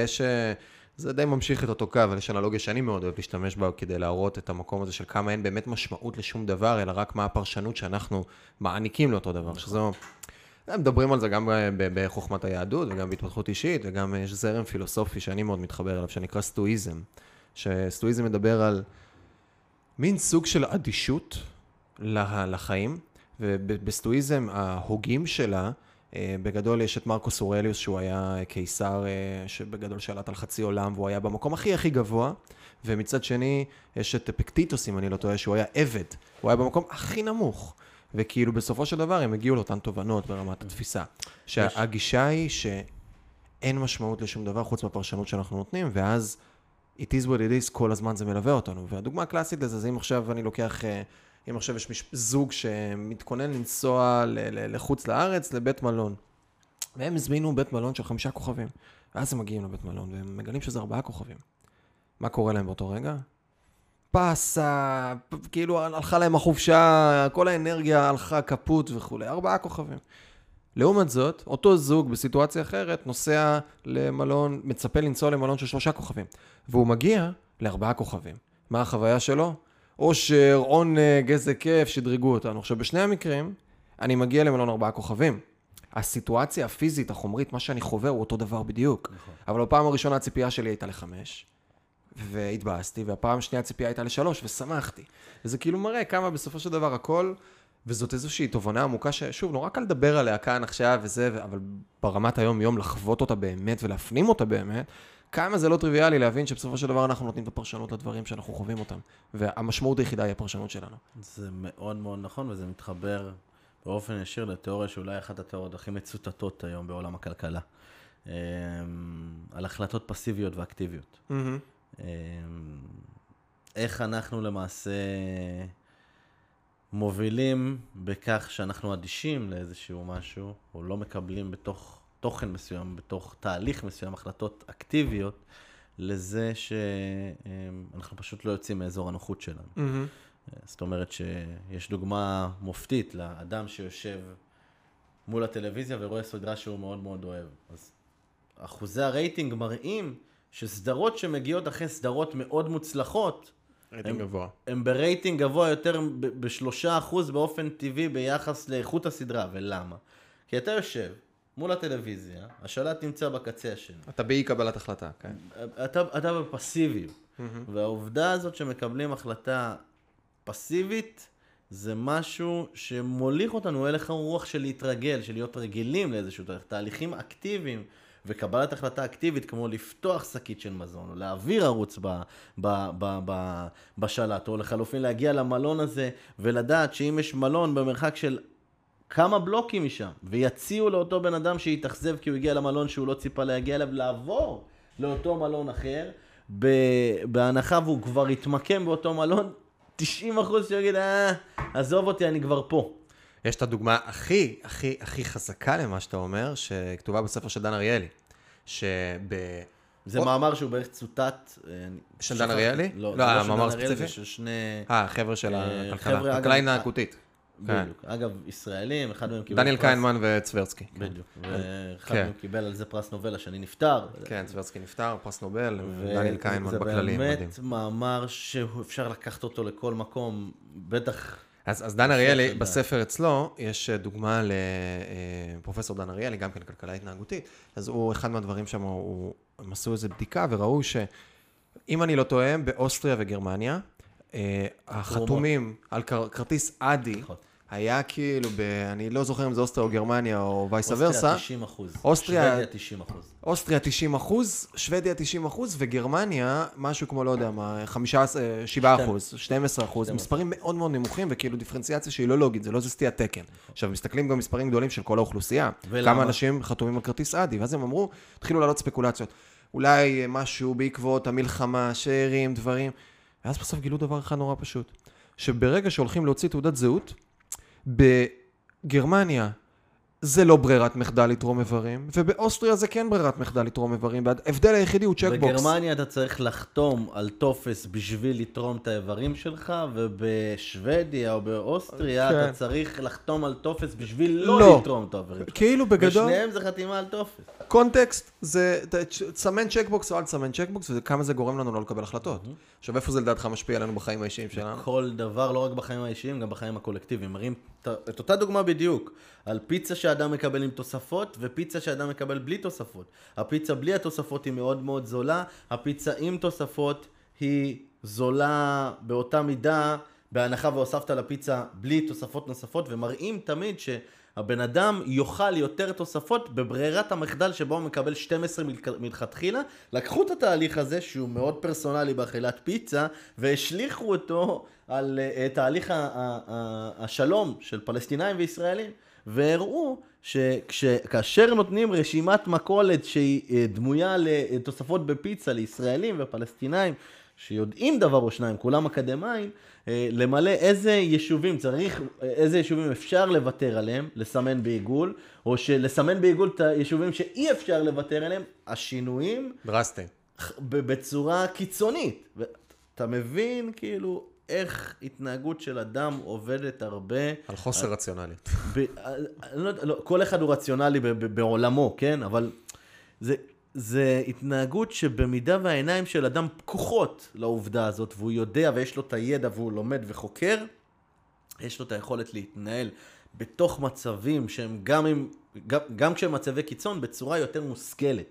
יש... אה, זה די ממשיך את אותו קו, אבל יש אנלוגיה שאני מאוד אוהב להשתמש בה כדי להראות את המקום הזה של כמה אין באמת משמעות לשום דבר, אלא רק מה הפרשנות שאנחנו מעניקים לאותו דבר, שזו... מדברים על זה גם בחוכמת היהדות וגם בהתפתחות אישית, וגם יש זרם פילוסופי שאני מאוד מתחבר אליו, שנקרא סטואיזם. שסטואיזם מדבר על מין סוג של אדישות לחיים, ובסטואיזם ההוגים שלה, אה, בגדול יש את מרקוס אורליוס שהוא היה קיסר אה, שבגדול שלט על חצי עולם והוא היה במקום הכי הכי גבוה. ומצד שני יש את אפקטיטוס אם אני לא טועה שהוא היה עבד, הוא היה במקום הכי נמוך. וכאילו בסופו של דבר הם הגיעו לאותן תובנות ברמת התפיסה. שהגישה היא שאין משמעות לשום דבר חוץ מהפרשנות שאנחנו נותנים ואז it is what it is כל הזמן זה מלווה אותנו והדוגמה הקלאסית לזה זה אם עכשיו אני לוקח אה, אם עכשיו יש זוג שמתכונן לנסוע לחוץ לארץ, לבית מלון. והם הזמינו בית מלון של חמישה כוכבים. ואז הם מגיעים לבית מלון, והם מגלים שזה ארבעה כוכבים. מה קורה להם באותו רגע? פסה, כאילו הלכה להם החופשה, כל האנרגיה הלכה כפות וכולי, ארבעה כוכבים. לעומת זאת, אותו זוג בסיטואציה אחרת נוסע למלון, מצפה לנסוע למלון של שלושה כוכבים. והוא מגיע לארבעה כוכבים. מה החוויה שלו? אושר, עונג, איזה כיף, שדרגו אותנו. עכשיו, בשני המקרים, אני מגיע למלון ארבעה כוכבים. הסיטואציה הפיזית, החומרית, מה שאני חווה הוא אותו דבר בדיוק. נכון. אבל בפעם הראשונה הציפייה שלי הייתה לחמש, והתבאסתי, והפעם השנייה הציפייה הייתה לשלוש, ושמחתי. וזה כאילו מראה כמה בסופו של דבר הכל, וזאת איזושהי תובנה עמוקה ששוב, נורא קל לדבר עליה כאן עכשיו וזה, אבל ברמת היום-יום לחוות אותה באמת ולהפנים אותה באמת, כמה זה לא טריוויאלי להבין שבסופו של דבר אנחנו נותנים את הפרשנות לדברים שאנחנו חווים אותם. והמשמעות היחידה היא הפרשנות שלנו. זה מאוד מאוד נכון, וזה מתחבר באופן ישיר לתיאוריה שאולי אחת התיאוריות הכי מצוטטות היום בעולם הכלכלה. אמ, על החלטות פסיביות ואקטיביות. Mm-hmm. איך אנחנו למעשה מובילים בכך שאנחנו אדישים לאיזשהו משהו, או לא מקבלים בתוך תוכן מסוים, בתוך תהליך מסוים, החלטות אקטיביות, לזה שאנחנו פשוט לא יוצאים מאזור הנוחות שלנו. Mm-hmm. זאת אומרת שיש דוגמה מופתית לאדם שיושב מול הטלוויזיה ורואה סדרה שהוא מאוד מאוד אוהב. אז אחוזי הרייטינג מראים שסדרות שמגיעות אחרי סדרות מאוד מוצלחות, רייטינג הם, גבוה. הם ברייטינג גבוה יותר בשלושה אחוז באופן טבעי ביחס לאיכות הסדרה, ולמה? כי אתה יושב, מול הטלוויזיה, השלט נמצא בקצה השני. אתה באי קבלת החלטה, כן. אתה, אתה בפסיביות. Mm-hmm. והעובדה הזאת שמקבלים החלטה פסיבית, זה משהו שמוליך אותנו הלך הרוח של להתרגל, של להיות רגילים לאיזשהו תהליך, תהליכים אקטיביים. וקבלת החלטה אקטיבית, כמו לפתוח שקית של מזון, או להעביר ערוץ ב, ב, ב, ב, בשלט, או לחלופין להגיע למלון הזה, ולדעת שאם יש מלון במרחק של כמה בלוקים משם, ויציעו לאותו בן אדם שיתאכזב כי הוא הגיע למלון שהוא לא ציפה להגיע אליו, לעבור לאותו מלון אחר, בהנחה והוא כבר יתמקם באותו מלון, 90 אחוז שיגיד, אה, עזוב אותי, אני כבר פה. יש את הדוגמה הכי, הכי, הכי חזקה למה שאתה אומר, שכתובה בספר של דן אריאלי, שב... זה. מאמר שהוא בערך צוטט. אה, של דן אריאלי? לא, לא, לא המאמר ספציפי? של שני... אה, חבר'ה של אה, הכלכלה, כלכלה התנהגותית. כן. בדיוק. אגב, ישראלים, אחד מהם קיבל דניאל קיינמן וצוורסקי. כן. בדיוק. ואחד כן. מהם קיבל על זה פרס נובל, השני נפטר. כן, צוורסקי נפטר, פרס נובל, ודניאל קיינמן בכללי, מדהים. זה באמת מאמר שאפשר לקחת אותו לכל מקום, בטח... אז, אז דן אריאלי, בספר אצלו, יש דוגמה לפרופסור אה, דן אריאלי, גם כן כלכלה התנהגותית, אז הוא, אחד מהדברים שם, הוא, הם עשו איזו בדיקה וראו שאם אני לא טועה, באוסטריה וגרמניה, אה, החתומים על כרטיס אדי, נכון. היה כאילו, ב, אני לא זוכר אם זה אוסטריה או גרמניה או וייסה ורסה. אוסטריה 90 אחוז. אוסטריה... שוודיה 90 אחוז. אוסטריה 90 אחוז, שוודיה 90 אחוז, וגרמניה, משהו כמו, לא יודע מה, 15, 7 אחוז, 12 אחוז. מספרים מאוד מאוד נמוכים, וכאילו דיפרנציאציה שהיא לא לוגית, זה לא איזה סטיית תקן. עכשיו, מסתכלים גם מספרים גדולים של כל האוכלוסייה. ולמה? כמה אנשים חתומים על כרטיס אדי, ואז הם אמרו, התחילו לעלות ספקולציות. אולי משהו בעקבות המלחמה, שאירים, דברים. ואז בסוף גילו דבר אחד נורא פשוט, שברגע שהולכים להוציא תעודת זהות, בגרמניה זה לא ברירת מחדל לתרום איברים, ובאוסטריה זה כן ברירת מחדל לתרום איברים, וההבדל היחידי הוא checkbox. בגרמניה אתה צריך לחתום על טופס בשביל לתרום את האיברים שלך, ובשוודיה או באוסטריה כן. אתה צריך לחתום על טופס בשביל לא, לא. לתרום את האיברים שלך. כאילו בגדול, בשניהם זה חתימה על טופס. קונטקסט זה תסמן checkbox או אל תסמן checkbox, וכמה זה גורם לנו לא לקבל החלטות. עכשיו, איפה זה לדעתך משפיע עלינו בחיים האישיים שלנו? כל דבר, לא רק בחיים האישיים, גם בחיים הקולקטיביים. מראים את- אותה דוגמה בדיוק, על פיצה שאדם מקבל עם תוספות, ופיצה שאדם מקבל בלי תוספות. הפיצה בלי התוספות היא מאוד מאוד זולה, הפיצה עם תוספות היא זולה באותה מידה, בהנחה והוספת לפיצה בלי תוספות נוספות, ומראים תמיד שהבן אדם יאכל יותר תוספות בברירת המחדל שבו הוא מקבל 12 מלכ- מלכתחילה. לקחו את התהליך הזה, שהוא מאוד פרסונלי באכילת פיצה, והשליכו אותו על uh, תהליך השלום של פלסטינאים וישראלים, והראו שכאשר נותנים רשימת מכולת שהיא אה, דמויה לתוספות בפיצה לישראלים ופלסטינאים, שיודעים דבר או שניים, כולם אקדמאים, אה, למלא איזה יישובים צריך, אה, איזה יישובים אפשר לוותר עליהם, לסמן בעיגול, או שלסמן בעיגול את היישובים שאי אפשר לוותר עליהם, השינויים דרסטי. ב- בצורה קיצונית. אתה מבין כאילו איך התנהגות של אדם עובדת הרבה. על חוסר רציונליות. ב, אני לא, יודע, לא, כל אחד הוא רציונלי ב, ב, בעולמו, כן? אבל זה, זה התנהגות שבמידה והעיניים של אדם פקוחות לעובדה הזאת, והוא יודע ויש לו את הידע והוא לומד וחוקר, יש לו את היכולת להתנהל בתוך מצבים שהם גם, עם, גם, גם כשהם מצבי קיצון, בצורה יותר מושכלת.